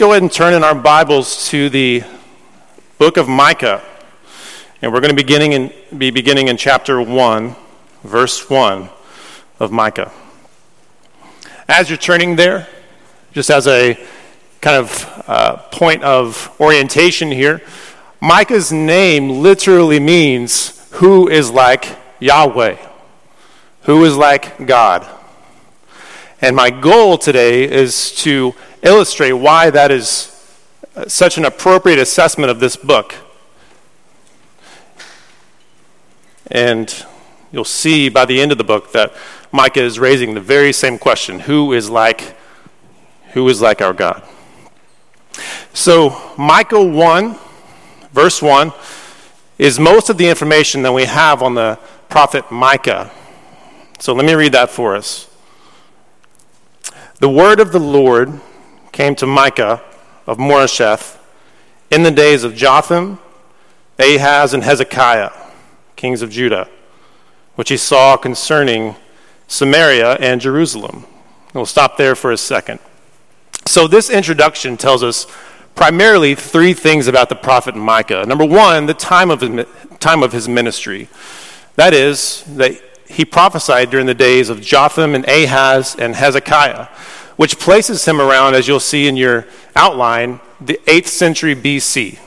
go ahead and turn in our Bibles to the book of Micah. And we're going to beginning in, be beginning in chapter 1, verse 1 of Micah. As you're turning there, just as a kind of uh, point of orientation here, Micah's name literally means who is like Yahweh, who is like God. And my goal today is to illustrate why that is uh, such an appropriate assessment of this book. And you'll see by the end of the book that Micah is raising the very same question who is like who is like our God? So Micah 1 verse 1 is most of the information that we have on the prophet Micah. So let me read that for us. The word of the Lord came to Micah of Moresheth in the days of Jotham, Ahaz, and Hezekiah, kings of Judah, which he saw concerning Samaria and Jerusalem. We'll stop there for a second. So, this introduction tells us primarily three things about the prophet Micah. Number one, the time of his, time of his ministry. That is, that he prophesied during the days of Jotham and Ahaz and Hezekiah which places him around, as you'll see in your outline, the 8th century BC.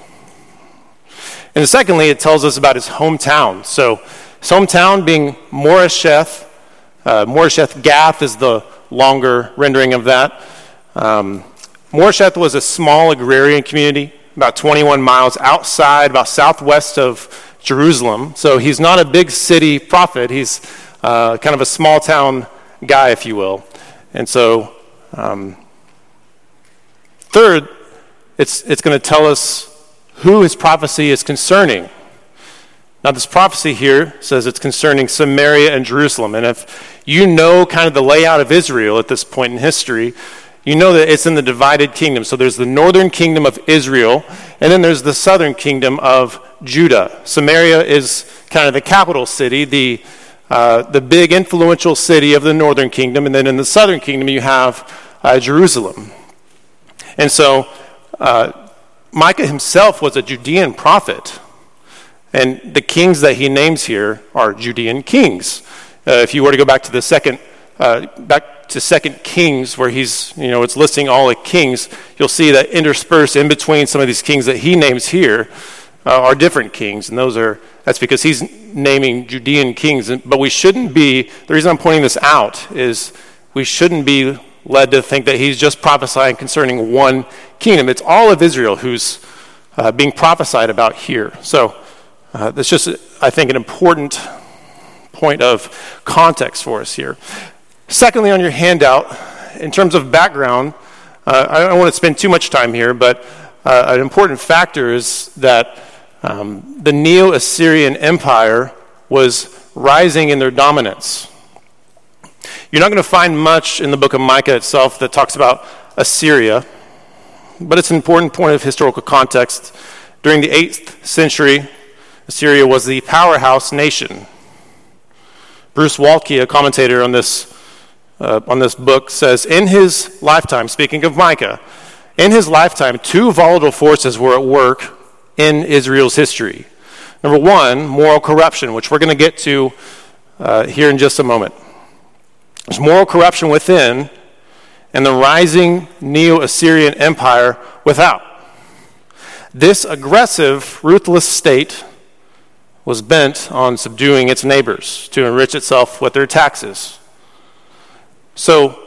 And secondly, it tells us about his hometown. So, his hometown being Moresheth. Uh, Moresheth Gath is the longer rendering of that. Um, Moresheth was a small agrarian community, about 21 miles outside, about southwest of Jerusalem. So he's not a big city prophet. He's uh, kind of a small town guy, if you will. And so um, third, it's, it's going to tell us who his prophecy is concerning. Now, this prophecy here says it's concerning Samaria and Jerusalem. And if you know kind of the layout of Israel at this point in history, you know that it's in the divided kingdom. So there's the northern kingdom of Israel, and then there's the southern kingdom of Judah. Samaria is kind of the capital city, the, uh, the big influential city of the northern kingdom. And then in the southern kingdom, you have uh, Jerusalem. And so uh, Micah himself was a Judean prophet. And the kings that he names here are Judean kings. Uh, if you were to go back to the second, uh, back to Second Kings, where he's, you know, it's listing all the kings, you'll see that interspersed in between some of these kings that he names here uh, are different kings, and those are that's because he's naming Judean kings. But we shouldn't be. The reason I'm pointing this out is we shouldn't be led to think that he's just prophesying concerning one kingdom. It's all of Israel who's uh, being prophesied about here. So uh, that's just, I think, an important point of context for us here. Secondly, on your handout, in terms of background, uh, I don't want to spend too much time here, but uh, an important factor is that um, the Neo Assyrian Empire was rising in their dominance. You're not going to find much in the book of Micah itself that talks about Assyria, but it's an important point of historical context. During the 8th century, Assyria was the powerhouse nation. Bruce Waltke, a commentator on this, uh, on this book, says In his lifetime, speaking of Micah, in his lifetime, two volatile forces were at work in Israel's history. Number one, moral corruption, which we're going to get to uh, here in just a moment. There's moral corruption within and the rising Neo Assyrian Empire without. This aggressive, ruthless state was bent on subduing its neighbors to enrich itself with their taxes. So,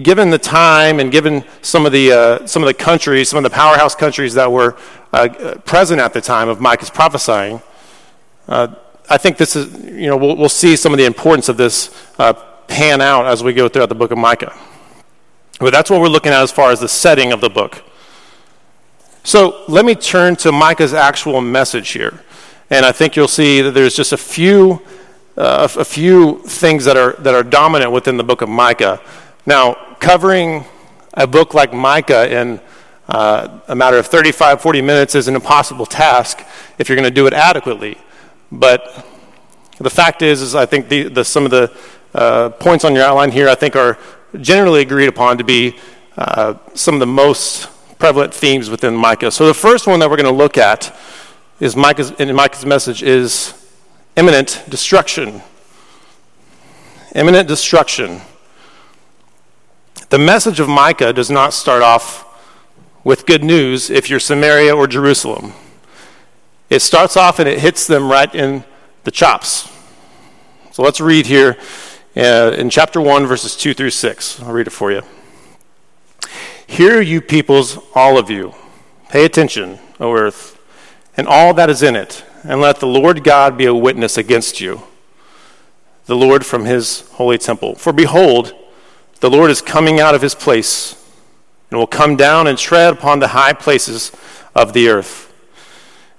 given the time and given some of the, uh, some of the countries, some of the powerhouse countries that were uh, present at the time of Micah's prophesying, uh, I think this is, you know, we'll, we'll, see some of the importance of this uh, pan out as we go throughout the book of Micah. But that's what we're looking at as far as the setting of the book. So let me turn to Micah's actual message here. And I think you'll see that there's just a few, uh, a few things that are, that are dominant within the book of Micah. Now, covering a book like Micah in uh, a matter of 35, 40 minutes is an impossible task if you're going to do it adequately. But the fact is, is I think the, the, some of the uh, points on your outline here, I think, are generally agreed upon to be uh, some of the most prevalent themes within Micah. So the first one that we're going to look at is Micah's, in Micah's message is imminent destruction. Imminent destruction. The message of Micah does not start off with good news if you're Samaria or Jerusalem. It starts off and it hits them right in the chops. So let's read here uh, in chapter 1, verses 2 through 6. I'll read it for you. Hear, you peoples, all of you. Pay attention, O earth, and all that is in it, and let the Lord God be a witness against you, the Lord from his holy temple. For behold, the Lord is coming out of his place and will come down and tread upon the high places of the earth.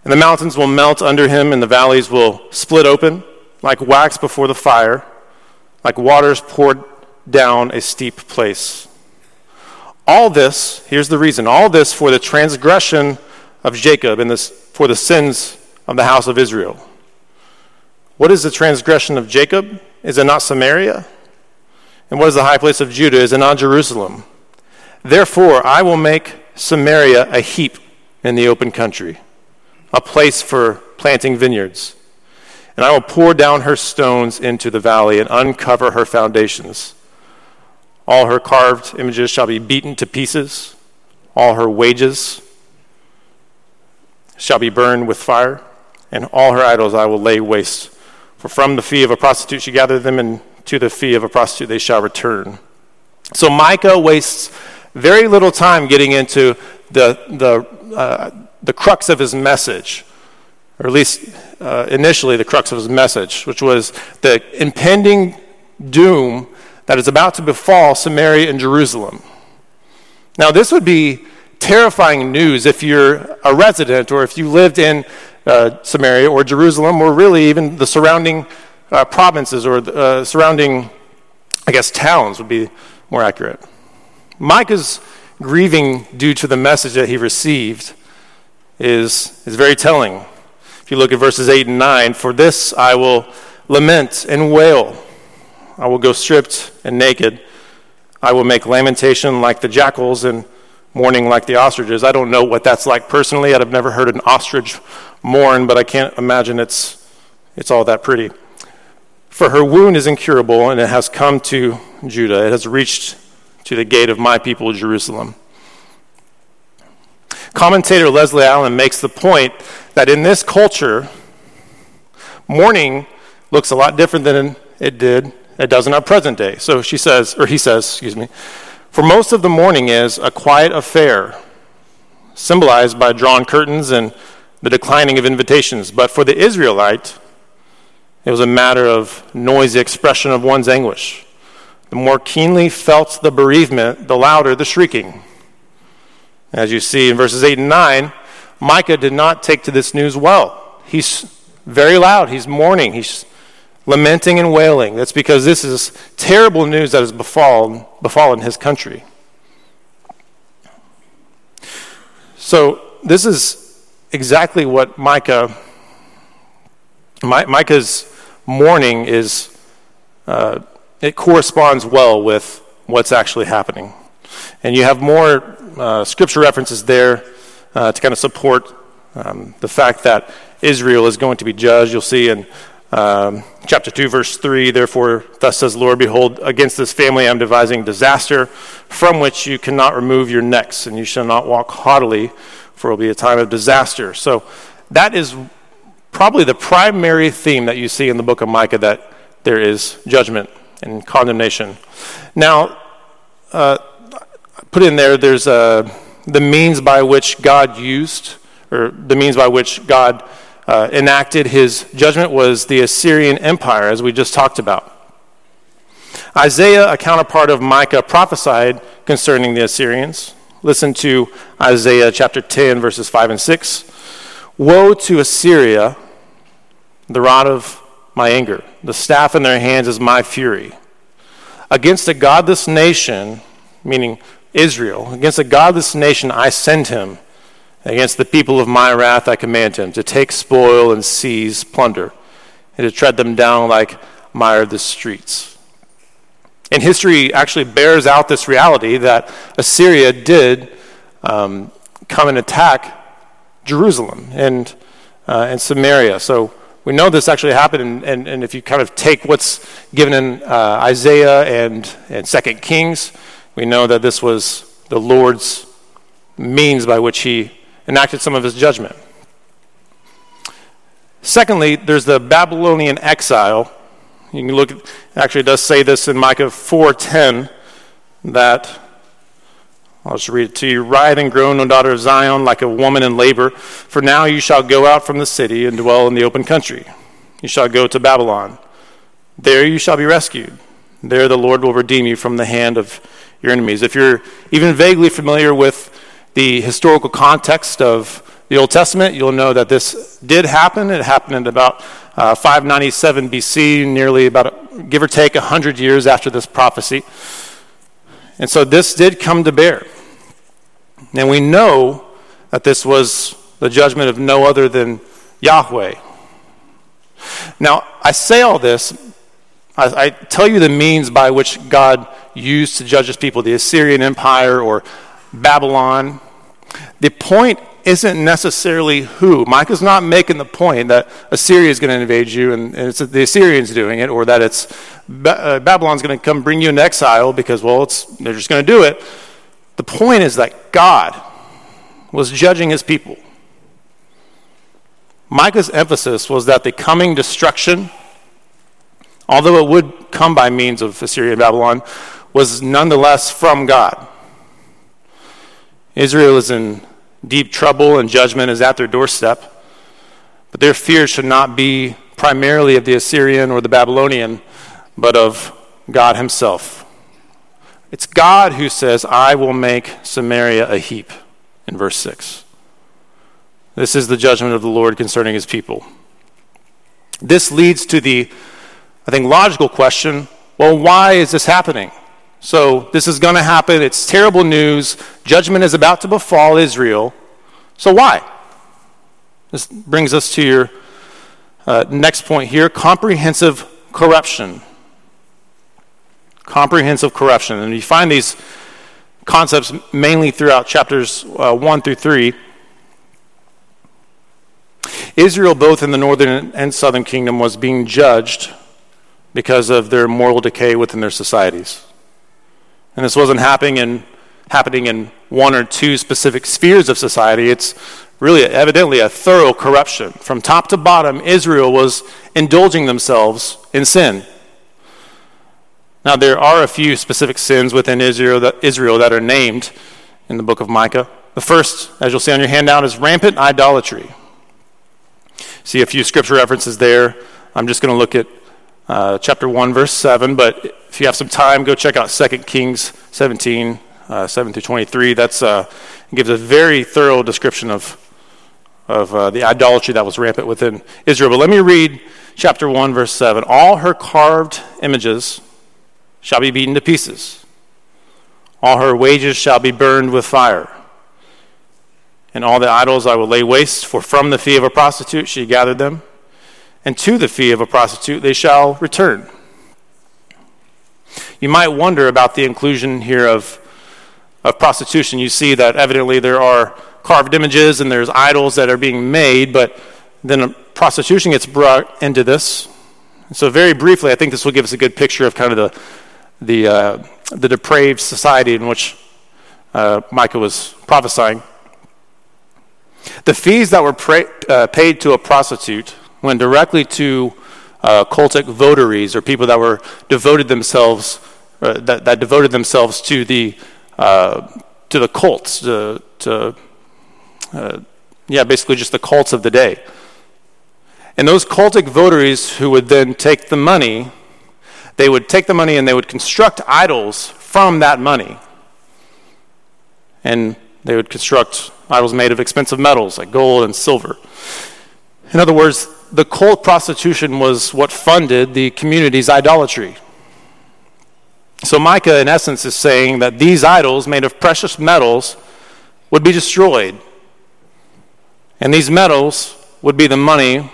And the mountains will melt under him, and the valleys will split open like wax before the fire, like waters poured down a steep place. All this, here's the reason, all this for the transgression of Jacob and this, for the sins of the house of Israel. What is the transgression of Jacob? Is it not Samaria? And what is the high place of Judah? Is it not Jerusalem? Therefore, I will make Samaria a heap in the open country, a place for planting vineyards. And I will pour down her stones into the valley and uncover her foundations. All her carved images shall be beaten to pieces, all her wages shall be burned with fire, and all her idols I will lay waste. For from the fee of a prostitute she gathered them, and to the fee of a prostitute they shall return. So Micah wastes very little time getting into the, the, uh, the crux of his message, or at least uh, initially the crux of his message, which was the impending doom that is about to befall Samaria and Jerusalem. Now, this would be terrifying news if you're a resident or if you lived in uh, Samaria or Jerusalem or really even the surrounding uh, provinces or uh, surrounding, I guess, towns would be more accurate. Micah's grieving due to the message that he received is, is very telling. You look at verses 8 and 9, for this I will lament and wail. I will go stripped and naked. I will make lamentation like the jackals and mourning like the ostriches. I don't know what that's like personally. I've never heard an ostrich mourn, but I can't imagine it's, it's all that pretty. For her wound is incurable, and it has come to Judah. It has reached to the gate of my people, Jerusalem. Commentator Leslie Allen makes the point that in this culture, mourning looks a lot different than it did, it does in our present day. So she says, or he says, excuse me, for most of the mourning is a quiet affair, symbolized by drawn curtains and the declining of invitations. But for the Israelite, it was a matter of noisy expression of one's anguish. The more keenly felt the bereavement, the louder the shrieking. As you see in verses 8 and 9, Micah did not take to this news well. He's very loud, he's mourning, he's lamenting and wailing. That's because this is terrible news that has befallen, befallen his country. So, this is exactly what Micah, Micah's mourning is, uh, it corresponds well with what's actually happening. And you have more uh, scripture references there uh, to kind of support um, the fact that Israel is going to be judged. You'll see in um, chapter 2, verse 3 Therefore, thus says the Lord, Behold, against this family I'm devising disaster, from which you cannot remove your necks, and you shall not walk haughtily, for it will be a time of disaster. So, that is probably the primary theme that you see in the book of Micah that there is judgment and condemnation. Now, uh, put in there, there's uh, the means by which God used, or the means by which God uh, enacted his judgment was the Assyrian Empire, as we just talked about. Isaiah, a counterpart of Micah, prophesied concerning the Assyrians. Listen to Isaiah chapter 10, verses 5 and 6. Woe to Assyria, the rod of my anger. The staff in their hands is my fury. Against a godless nation, meaning Israel, against a godless nation I send him Against the people of my wrath I command him to take spoil and seize plunder, and to tread them down like mire of the streets. And history actually bears out this reality that Assyria did um, come and attack Jerusalem and, uh, and Samaria. So we know this actually happened, and, and, and if you kind of take what's given in uh, Isaiah and, and 2 Kings, we know that this was the Lord's means by which he enacted some of his judgment. Secondly, there's the Babylonian exile. You can look, actually, does say this in Micah 4:10 that I'll just read it to you. Writhe and groan, O daughter of Zion, like a woman in labor. For now you shall go out from the city and dwell in the open country. You shall go to Babylon. There you shall be rescued. There the Lord will redeem you from the hand of your enemies. If you're even vaguely familiar with the historical context of the Old Testament, you'll know that this did happen. It happened in about uh, 597 BC, nearly about, give or take, 100 years after this prophecy. And so this did come to bear. And we know that this was the judgment of no other than Yahweh. Now, I say all this, I, I, tell you the means by which God used to judge his people the Assyrian Empire or Babylon. The point isn't necessarily who. Micah's not making the point that Assyria is going to invade you and, and it's the Assyrians doing it, or that it's uh, Babylon's going to come bring you into exile because, well, it's, they're just going to do it. The point is that God was judging his people. Micah's emphasis was that the coming destruction, although it would come by means of Assyria and Babylon, was nonetheless from God. Israel is in deep trouble and judgment is at their doorstep, but their fear should not be primarily of the Assyrian or the Babylonian, but of God Himself. It's God who says, I will make Samaria a heap, in verse 6. This is the judgment of the Lord concerning His people. This leads to the, I think, logical question well, why is this happening? So, this is going to happen. It's terrible news. Judgment is about to befall Israel. So, why? This brings us to your uh, next point here comprehensive corruption comprehensive corruption. And you find these concepts mainly throughout chapters uh, 1 through 3. Israel, both in the northern and southern kingdom, was being judged because of their moral decay within their societies. And this wasn't happening in, happening in one or two specific spheres of society. It's really evidently a thorough corruption. From top to bottom, Israel was indulging themselves in sin. Now, there are a few specific sins within Israel that, Israel that are named in the book of Micah. The first, as you'll see on your handout, is rampant idolatry. See a few scripture references there. I'm just going to look at uh, chapter 1, verse 7, but if you have some time, go check out 2 Kings 17, uh, 7 through 23. That's uh, gives a very thorough description of, of uh, the idolatry that was rampant within Israel. But let me read chapter 1, verse 7. All her carved images shall be beaten to pieces. All her wages shall be burned with fire. And all the idols I will lay waste, for from the fee of a prostitute she gathered them, and to the fee of a prostitute they shall return. You might wonder about the inclusion here of, of prostitution. You see that evidently there are carved images and there's idols that are being made, but then prostitution gets brought into this. So, very briefly, I think this will give us a good picture of kind of the the, uh, the depraved society in which uh, Micah was prophesying. The fees that were pra- uh, paid to a prostitute went directly to uh, cultic votaries or people that were devoted themselves uh, that, that, devoted themselves to the uh, to the cults to, to yeah basically just the cults of the day. And those cultic votaries who would then take the money they would take the money and they would construct idols from that money. And they would construct idols made of expensive metals like gold and silver. In other words, the cult prostitution was what funded the community's idolatry. So Micah, in essence, is saying that these idols made of precious metals would be destroyed. And these metals would be the money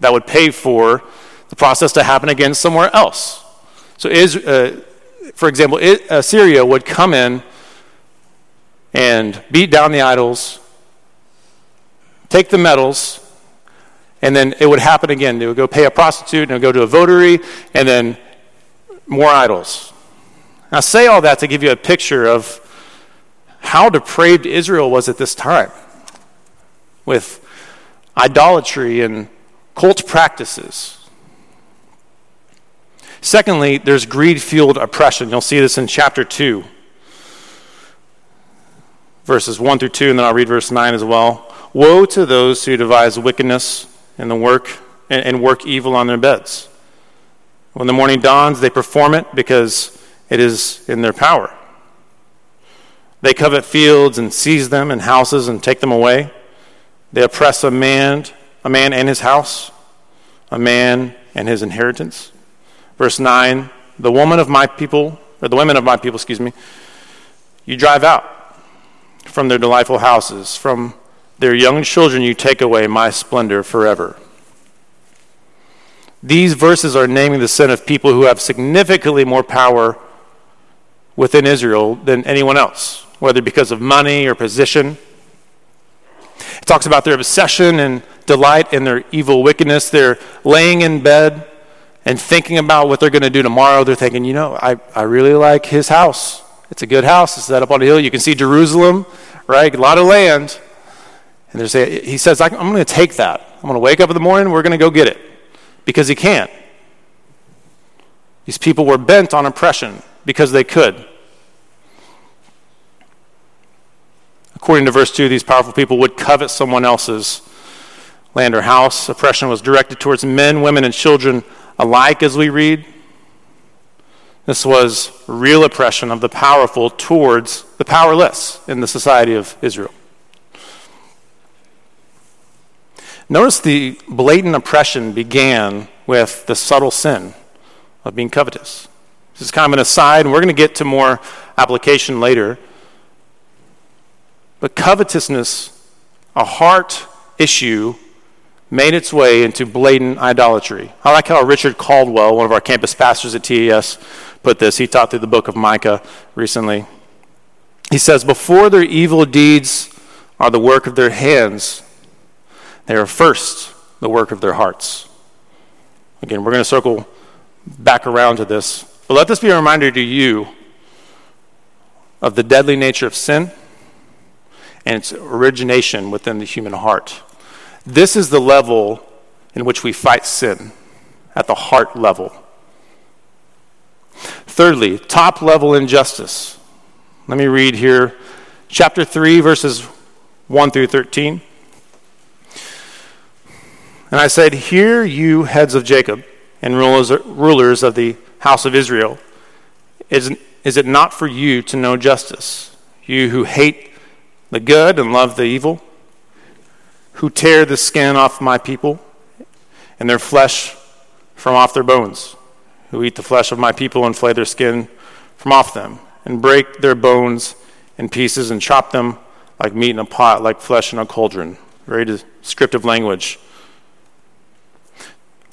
that would pay for the process to happen again somewhere else. So is, uh, for example, Assyria would come in and beat down the idols, take the metals, and then it would happen again. They would go pay a prostitute and go to a votary, and then more idols. Now, say all that to give you a picture of how depraved Israel was at this time with idolatry and cult practices. Secondly, there's greed fueled oppression. You'll see this in chapter 2, verses 1 through 2, and then I'll read verse 9 as well. Woe to those who devise wickedness and the work and work evil on their beds. When the morning dawns, they perform it because it is in their power. They covet fields and seize them and houses and take them away. They oppress a man, a man and his house, a man and his inheritance. Verse 9, the woman of my people, or the women of my people, excuse me, you drive out from their delightful houses, from their young children you take away my splendor forever. These verses are naming the sin of people who have significantly more power within Israel than anyone else, whether because of money or position. It talks about their obsession and delight in their evil wickedness. They're laying in bed and thinking about what they're going to do tomorrow. They're thinking, you know, I, I really like his house. It's a good house. It's set up on a hill. You can see Jerusalem, right? A lot of land. And they say, he says, I'm going to take that. I'm going to wake up in the morning. We're going to go get it because he can't. These people were bent on oppression because they could. According to verse 2, these powerful people would covet someone else's land or house. Oppression was directed towards men, women, and children alike, as we read. This was real oppression of the powerful towards the powerless in the society of Israel. Notice the blatant oppression began with the subtle sin of being covetous. This is kind of an aside, and we're going to get to more application later. But covetousness, a heart issue, made its way into blatant idolatry. I like how Richard Caldwell, one of our campus pastors at TES, put this. He taught through the book of Micah recently. He says, Before their evil deeds are the work of their hands, they are first the work of their hearts. Again, we're going to circle back around to this. But let this be a reminder to you of the deadly nature of sin and its origination within the human heart. This is the level in which we fight sin, at the heart level. Thirdly, top level injustice. Let me read here chapter 3, verses 1 through 13. And I said, Hear you, heads of Jacob, and rulers, of the house of Israel. Is, is it not for you to know justice? You who hate the good and love the evil, who tear the skin off my people and their flesh from off their bones, who eat the flesh of my people and flay their skin from off them, and break their bones in pieces and chop them like meat in a pot, like flesh in a cauldron. Very descriptive language.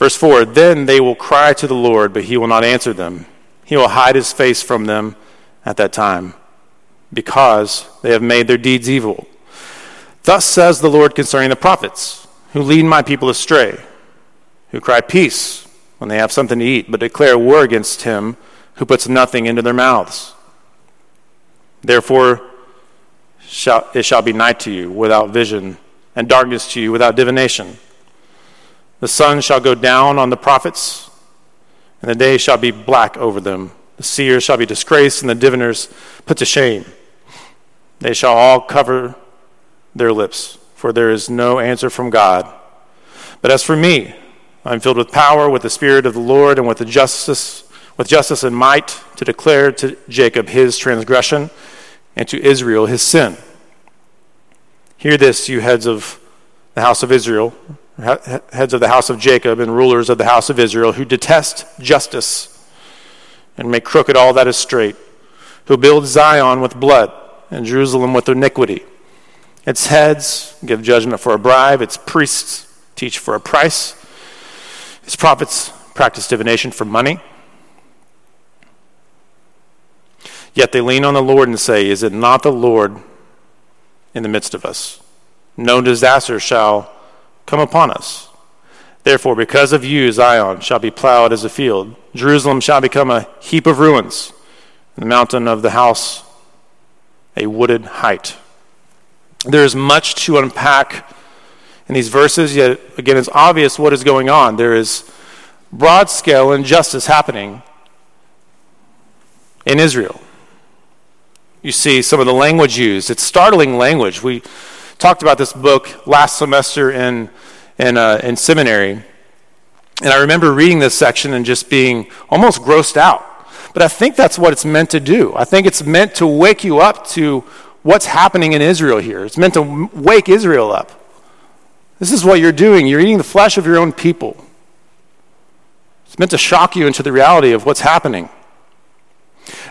Verse 4 Then they will cry to the Lord, but he will not answer them. He will hide his face from them at that time, because they have made their deeds evil. Thus says the Lord concerning the prophets, who lead my people astray, who cry peace when they have something to eat, but declare war against him who puts nothing into their mouths. Therefore, it shall be night to you without vision, and darkness to you without divination. The sun shall go down on the prophets, and the day shall be black over them. The seers shall be disgraced, and the diviners put to shame. They shall all cover their lips, for there is no answer from God. But as for me, I am filled with power, with the Spirit of the Lord, and with the justice, with justice and might, to declare to Jacob his transgression, and to Israel his sin. Hear this, you heads of the house of Israel heads of the house of Jacob and rulers of the house of Israel, who detest justice and make crooked all that is straight, who build Zion with blood and Jerusalem with iniquity. Its heads give judgment for a bribe, its priests teach for a price, its prophets practice divination for money. Yet they lean on the Lord and say, Is it not the Lord in the midst of us? No disaster shall come upon us. Therefore, because of you, Zion shall be plowed as a field, Jerusalem shall become a heap of ruins, and the mountain of the house a wooded height. There is much to unpack in these verses, yet again, it's obvious what is going on. There is broad scale injustice happening in Israel. You see some of the language used. It's startling language. We talked about this book last semester in, in, uh, in seminary. And I remember reading this section and just being almost grossed out. But I think that's what it's meant to do. I think it's meant to wake you up to what's happening in Israel here. It's meant to wake Israel up. This is what you're doing. You're eating the flesh of your own people. It's meant to shock you into the reality of what's happening.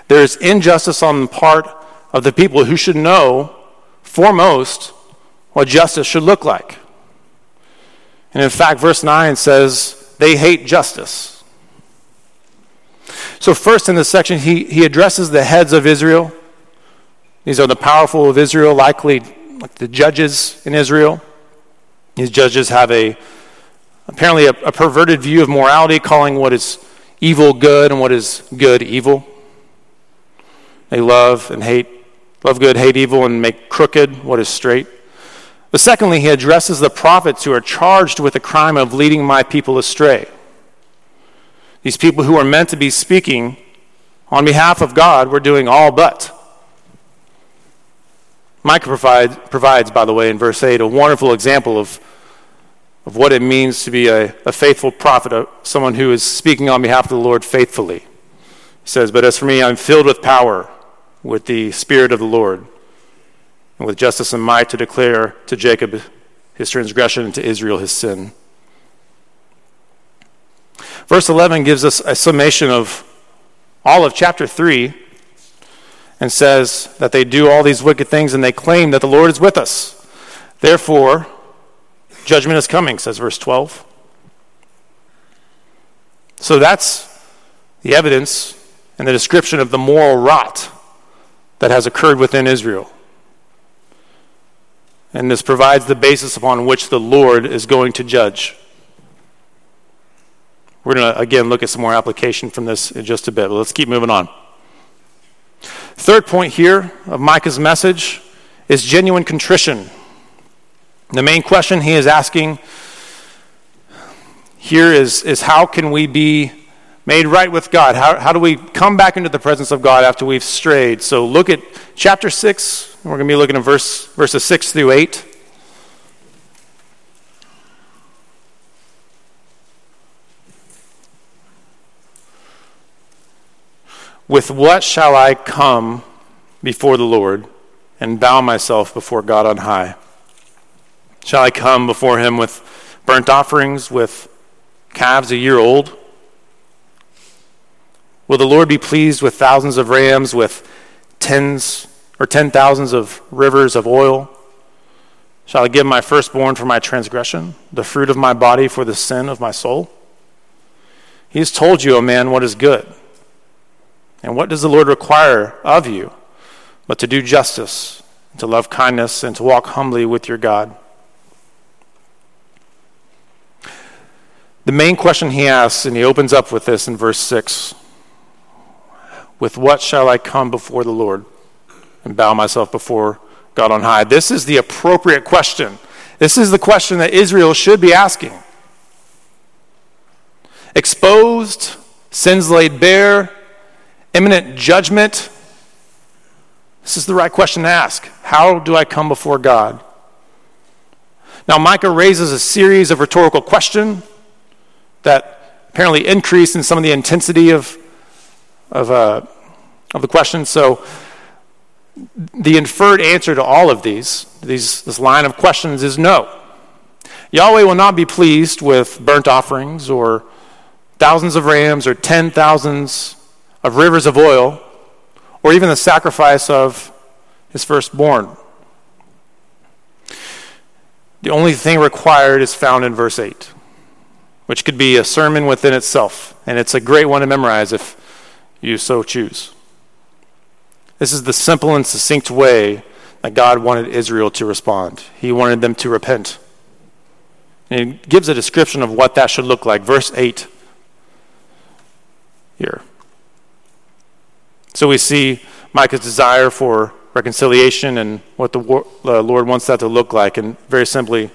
There's injustice on the part of the people who should know, foremost, what justice should look like. And in fact, verse 9 says they hate justice. So, first in this section, he, he addresses the heads of Israel. These are the powerful of Israel, likely like the judges in Israel. These judges have a apparently a, a perverted view of morality, calling what is evil good and what is good evil. They love and hate, love good, hate evil, and make crooked what is straight. But secondly, he addresses the prophets who are charged with the crime of leading my people astray. These people who are meant to be speaking on behalf of God were doing all but. Micah provides, provides, by the way, in verse 8, a wonderful example of, of what it means to be a, a faithful prophet, someone who is speaking on behalf of the Lord faithfully. He says, But as for me, I'm filled with power with the Spirit of the Lord, and with justice and might to declare to Jacob his transgression and to Israel his sin. Verse 11 gives us a summation of all of chapter 3 and says that they do all these wicked things and they claim that the Lord is with us. Therefore, judgment is coming, says verse 12. So that's the evidence and the description of the moral rot that has occurred within Israel. And this provides the basis upon which the Lord is going to judge. We're going to, again, look at some more application from this in just a bit, but let's keep moving on. Third point here of Micah's message is genuine contrition. The main question he is asking here is, is how can we be made right with God? How, how do we come back into the presence of God after we've strayed? So look at chapter 6. We're going to be looking at verse, verses 6 through 8. With what shall I come before the Lord and bow myself before God on high? Shall I come before him with burnt offerings, with calves a year old? Will the Lord be pleased with thousands of rams, with tens or ten thousands of rivers of oil? Shall I give my firstborn for my transgression, the fruit of my body for the sin of my soul? He has told you, O man, what is good. And what does the Lord require of you but to do justice, to love kindness, and to walk humbly with your God? The main question he asks, and he opens up with this in verse 6 with what shall I come before the Lord and bow myself before God on high? This is the appropriate question. This is the question that Israel should be asking. Exposed, sins laid bare, imminent judgment. This is the right question to ask. How do I come before God? Now, Micah raises a series of rhetorical questions that apparently increase in some of the intensity of of, uh, of the question. So, the inferred answer to all of these, these, this line of questions, is no. Yahweh will not be pleased with burnt offerings or thousands of rams or ten thousands of rivers of oil or even the sacrifice of his firstborn. The only thing required is found in verse 8, which could be a sermon within itself. And it's a great one to memorize if you so choose. This is the simple and succinct way that God wanted Israel to respond. He wanted them to repent. And he gives a description of what that should look like. Verse 8 here. So we see Micah's desire for reconciliation and what the Lord wants that to look like. And very simply,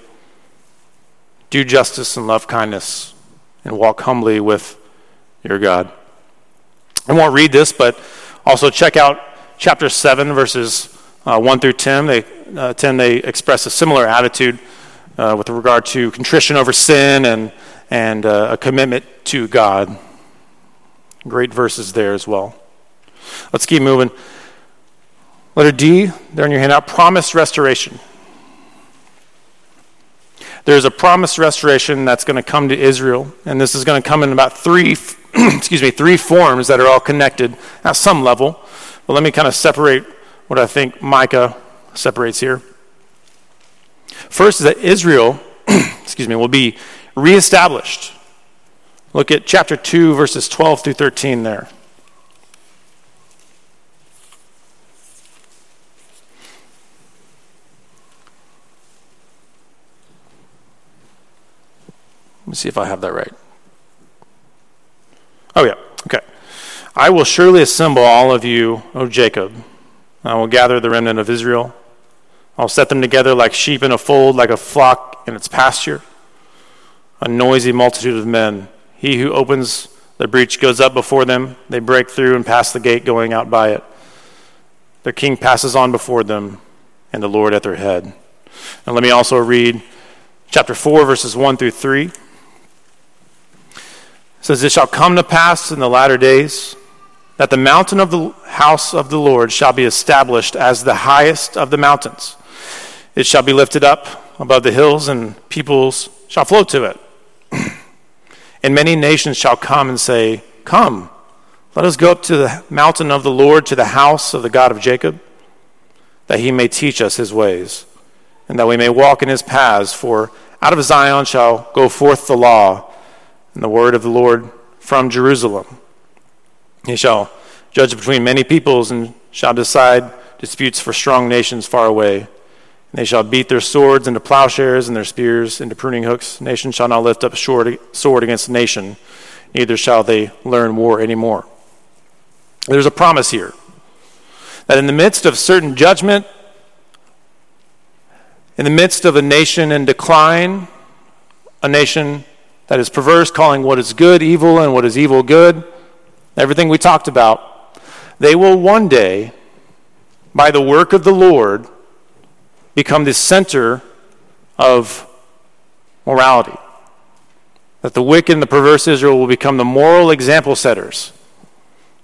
do justice and love kindness and walk humbly with your God. I won't read this, but also check out chapter 7, verses uh, 1 through 10. They, uh, 10. they express a similar attitude uh, with regard to contrition over sin and, and uh, a commitment to God. Great verses there as well. Let's keep moving. Letter D, there in your handout, promised restoration. There's a promised restoration that's going to come to Israel, and this is going to come in about three, excuse me, three forms that are all connected at some level. Let me kind of separate what I think Micah separates here. First is that Israel, excuse me, will be reestablished. Look at chapter 2, verses 12 through 13 there. Let me see if I have that right. Oh, yeah. Okay. I will surely assemble all of you, O Jacob. I will gather the remnant of Israel. I'll set them together like sheep in a fold, like a flock in its pasture. A noisy multitude of men. He who opens the breach goes up before them. They break through and pass the gate going out by it. Their king passes on before them, and the Lord at their head. And let me also read chapter 4, verses 1 through 3 says, It shall come to pass in the latter days that the mountain of the house of the Lord shall be established as the highest of the mountains. It shall be lifted up above the hills, and peoples shall flow to it. and many nations shall come and say, Come, let us go up to the mountain of the Lord, to the house of the God of Jacob, that he may teach us his ways, and that we may walk in his paths. For out of Zion shall go forth the law and the word of the Lord from Jerusalem. He shall judge between many peoples and shall decide disputes for strong nations far away. And they shall beat their swords into plowshares and their spears into pruning hooks. Nation shall not lift up sword against nation, neither shall they learn war anymore. There's a promise here that in the midst of certain judgment, in the midst of a nation in decline, a nation that is perverse, calling what is good evil and what is evil good, everything we talked about, they will one day, by the work of the Lord, become the center of morality. That the wicked and the perverse Israel will become the moral example setters.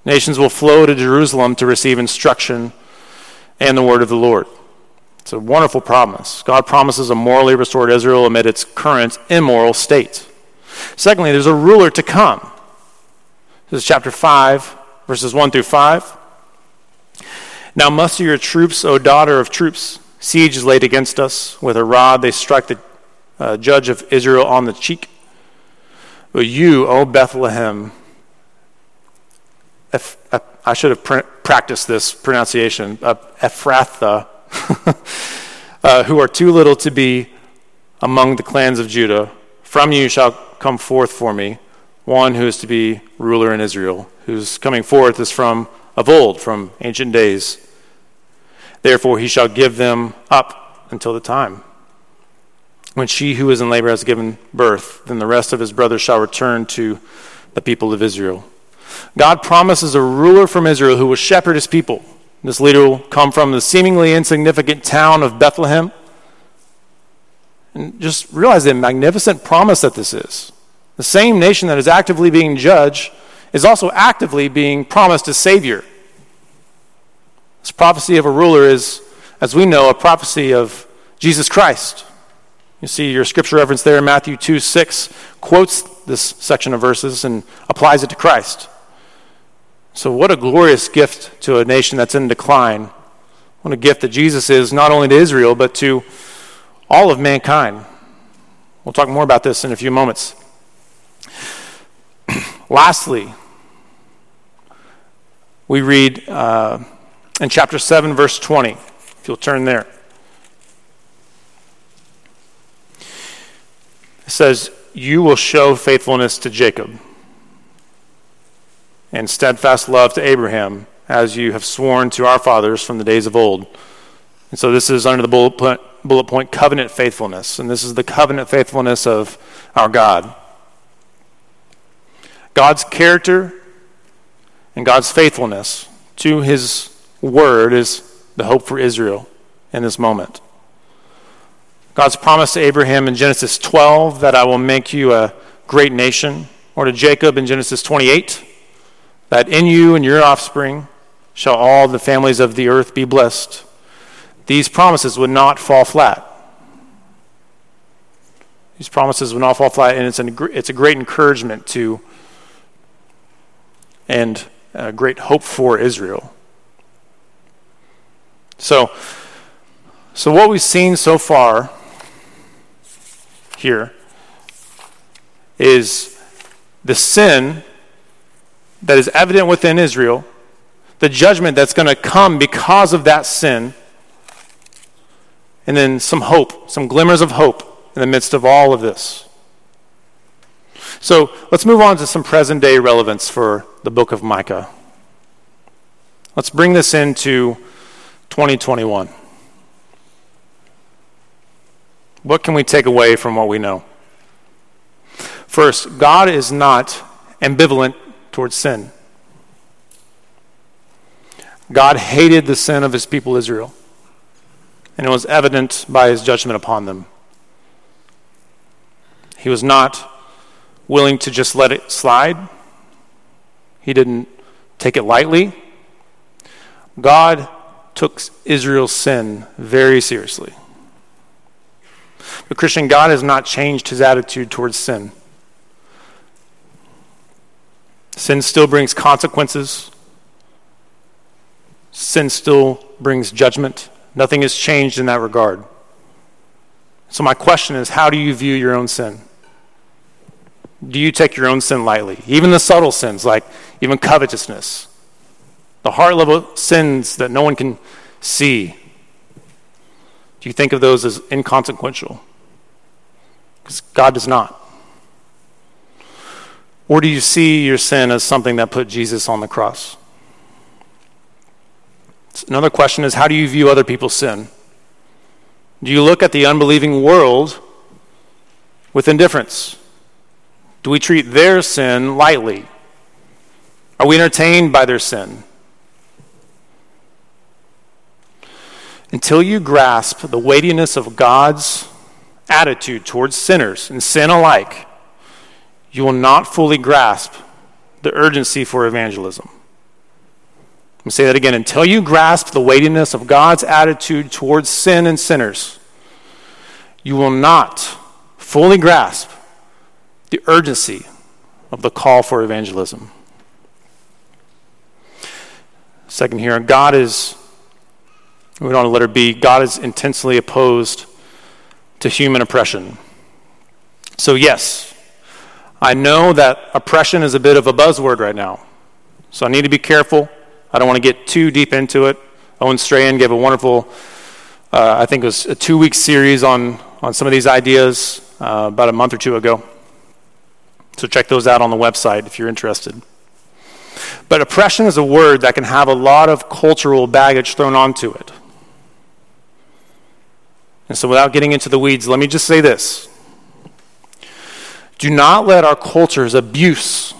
Nations will flow to Jerusalem to receive instruction and the word of the Lord. It's a wonderful promise. God promises a morally restored Israel amid its current immoral state. Secondly, there's a ruler to come. This is chapter 5, verses 1 through 5. Now muster your troops, O daughter of troops. Siege is laid against us. With a rod they strike the uh, judge of Israel on the cheek. But you, O Bethlehem, if, I should have pr- practiced this pronunciation, uh, Ephrathah, uh, who are too little to be among the clans of Judah, from you shall come forth for me one who is to be ruler in Israel, whose coming forth is from of old, from ancient days. Therefore, he shall give them up until the time when she who is in labor has given birth. Then the rest of his brothers shall return to the people of Israel. God promises a ruler from Israel who will shepherd his people. This leader will come from the seemingly insignificant town of Bethlehem. And just realize the magnificent promise that this is. The same nation that is actively being judged is also actively being promised a Savior. This prophecy of a ruler is, as we know, a prophecy of Jesus Christ. You see your scripture reference there in Matthew 2 6 quotes this section of verses and applies it to Christ. So, what a glorious gift to a nation that's in decline. What a gift that Jesus is not only to Israel, but to all of mankind. We'll talk more about this in a few moments. Lastly, we read uh, in chapter 7, verse 20. If you'll turn there. It says, You will show faithfulness to Jacob and steadfast love to Abraham, as you have sworn to our fathers from the days of old. And so this is under the bullet point, bullet point covenant faithfulness. And this is the covenant faithfulness of our God. God's character and God's faithfulness to his word is the hope for Israel in this moment. God's promise to Abraham in Genesis 12 that I will make you a great nation, or to Jacob in Genesis 28 that in you and your offspring shall all the families of the earth be blessed. These promises would not fall flat. These promises would not fall flat, and it's, an, it's a great encouragement to and a great hope for Israel. So, so what we've seen so far here is the sin that is evident within Israel, the judgment that's going to come because of that sin, and then some hope, some glimmers of hope in the midst of all of this. So let's move on to some present day relevance for the book of Micah. Let's bring this into 2021. What can we take away from what we know? First, God is not ambivalent towards sin. God hated the sin of his people Israel, and it was evident by his judgment upon them. He was not willing to just let it slide, he didn't take it lightly. God took Israel's sin very seriously. But, Christian, God has not changed his attitude towards sin. Sin still brings consequences. Sin still brings judgment. Nothing has changed in that regard. So, my question is how do you view your own sin? Do you take your own sin lightly? Even the subtle sins, like even covetousness, the heart level sins that no one can see. Do you think of those as inconsequential? Because God does not. Or do you see your sin as something that put Jesus on the cross? Another question is how do you view other people's sin? Do you look at the unbelieving world with indifference? Do we treat their sin lightly? Are we entertained by their sin? Until you grasp the weightiness of God's attitude towards sinners and sin alike, you will not fully grasp the urgency for evangelism. Let me say that again. Until you grasp the weightiness of God's attitude towards sin and sinners, you will not fully grasp the urgency of the call for evangelism. Second here, God is, we don't want to let her be, God is intensely opposed to human oppression. So, yes, I know that oppression is a bit of a buzzword right now. So I need to be careful. I don't want to get too deep into it. Owen Strachan gave a wonderful, uh, I think it was a two week series on, on some of these ideas uh, about a month or two ago. So check those out on the website if you're interested. But oppression is a word that can have a lot of cultural baggage thrown onto it. And so, without getting into the weeds, let me just say this do not let our culture's abuse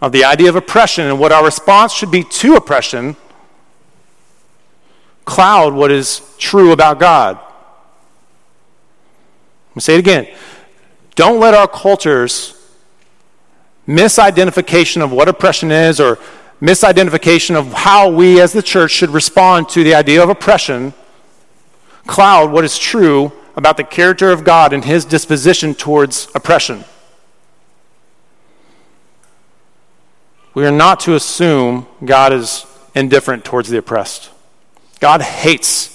of the idea of oppression and what our response should be to oppression cloud what is true about God. Let me say it again. Don't let our culture's misidentification of what oppression is or misidentification of how we as the church should respond to the idea of oppression cloud what is true about the character of God and his disposition towards oppression. We are not to assume God is indifferent towards the oppressed. God hates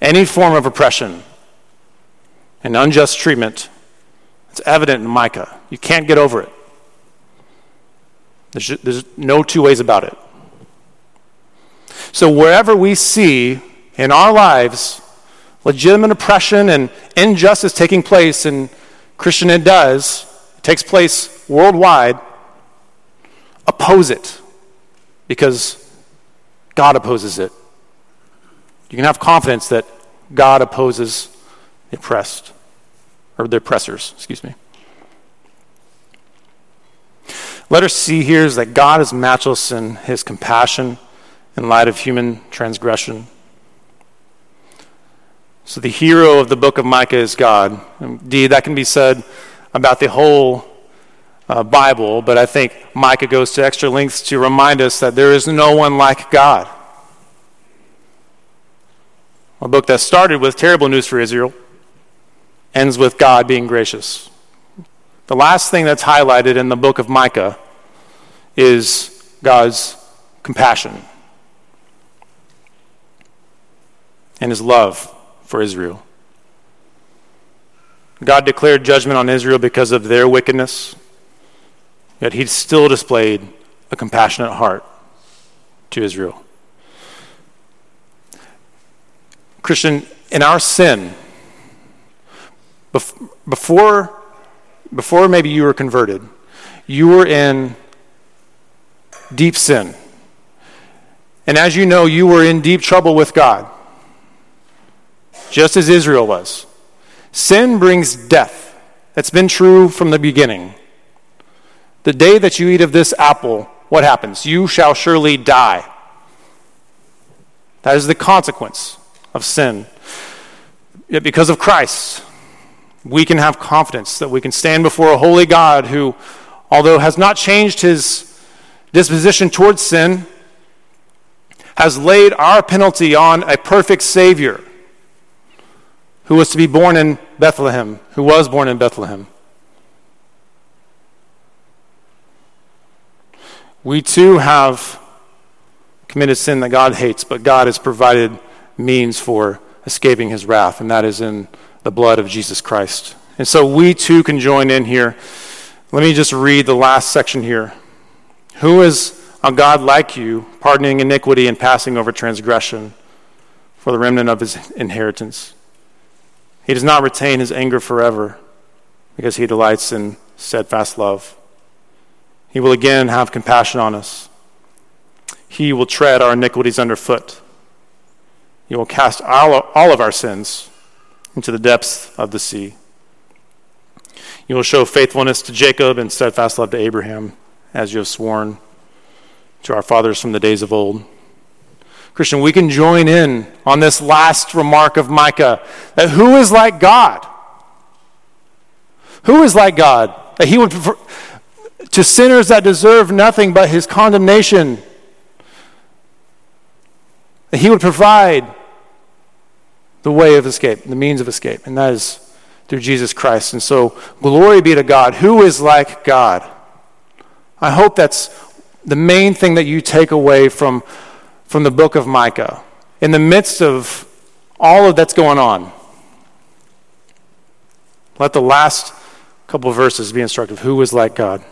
any form of oppression and unjust treatment. It's evident in Micah. You can't get over it. There's, there's no two ways about it. So, wherever we see in our lives legitimate oppression and injustice taking place, and Christian it does, it takes place worldwide, oppose it because God opposes it. You can have confidence that God opposes the oppressed, or the oppressors, excuse me. Let us see here is that God is matchless in his compassion in light of human transgression. So, the hero of the book of Micah is God. Indeed, that can be said about the whole uh, Bible, but I think Micah goes to extra lengths to remind us that there is no one like God. A book that started with terrible news for Israel ends with God being gracious. The last thing that's highlighted in the book of Micah is God's compassion and his love for Israel. God declared judgment on Israel because of their wickedness, yet he still displayed a compassionate heart to Israel. Christian, in our sin, before, before maybe you were converted, you were in deep sin. And as you know, you were in deep trouble with God, just as Israel was. Sin brings death. That's been true from the beginning. The day that you eat of this apple, what happens? You shall surely die. That is the consequence of sin. Yet because of Christ, we can have confidence that we can stand before a holy God who, although has not changed his disposition towards sin, has laid our penalty on a perfect Savior who was to be born in Bethlehem, who was born in Bethlehem. We too have committed sin that God hates, but God has provided means for escaping his wrath, and that is in the blood of Jesus Christ. And so we too can join in here. Let me just read the last section here. Who is a God like you, pardoning iniquity and passing over transgression for the remnant of his inheritance? He does not retain his anger forever because he delights in steadfast love. He will again have compassion on us. He will tread our iniquities underfoot. He will cast all, all of our sins into the depths of the sea. You will show faithfulness to Jacob and steadfast love to Abraham, as you have sworn to our fathers from the days of old. Christian, we can join in on this last remark of Micah that who is like God? Who is like God? That he would, prefer, to sinners that deserve nothing but his condemnation, that he would provide the way of escape, the means of escape, and that is through Jesus Christ. And so, glory be to God. Who is like God? I hope that's the main thing that you take away from from the book of Micah in the midst of all of that's going on. Let the last couple verses be instructive. Who is like God?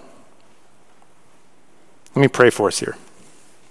Let me pray for us here.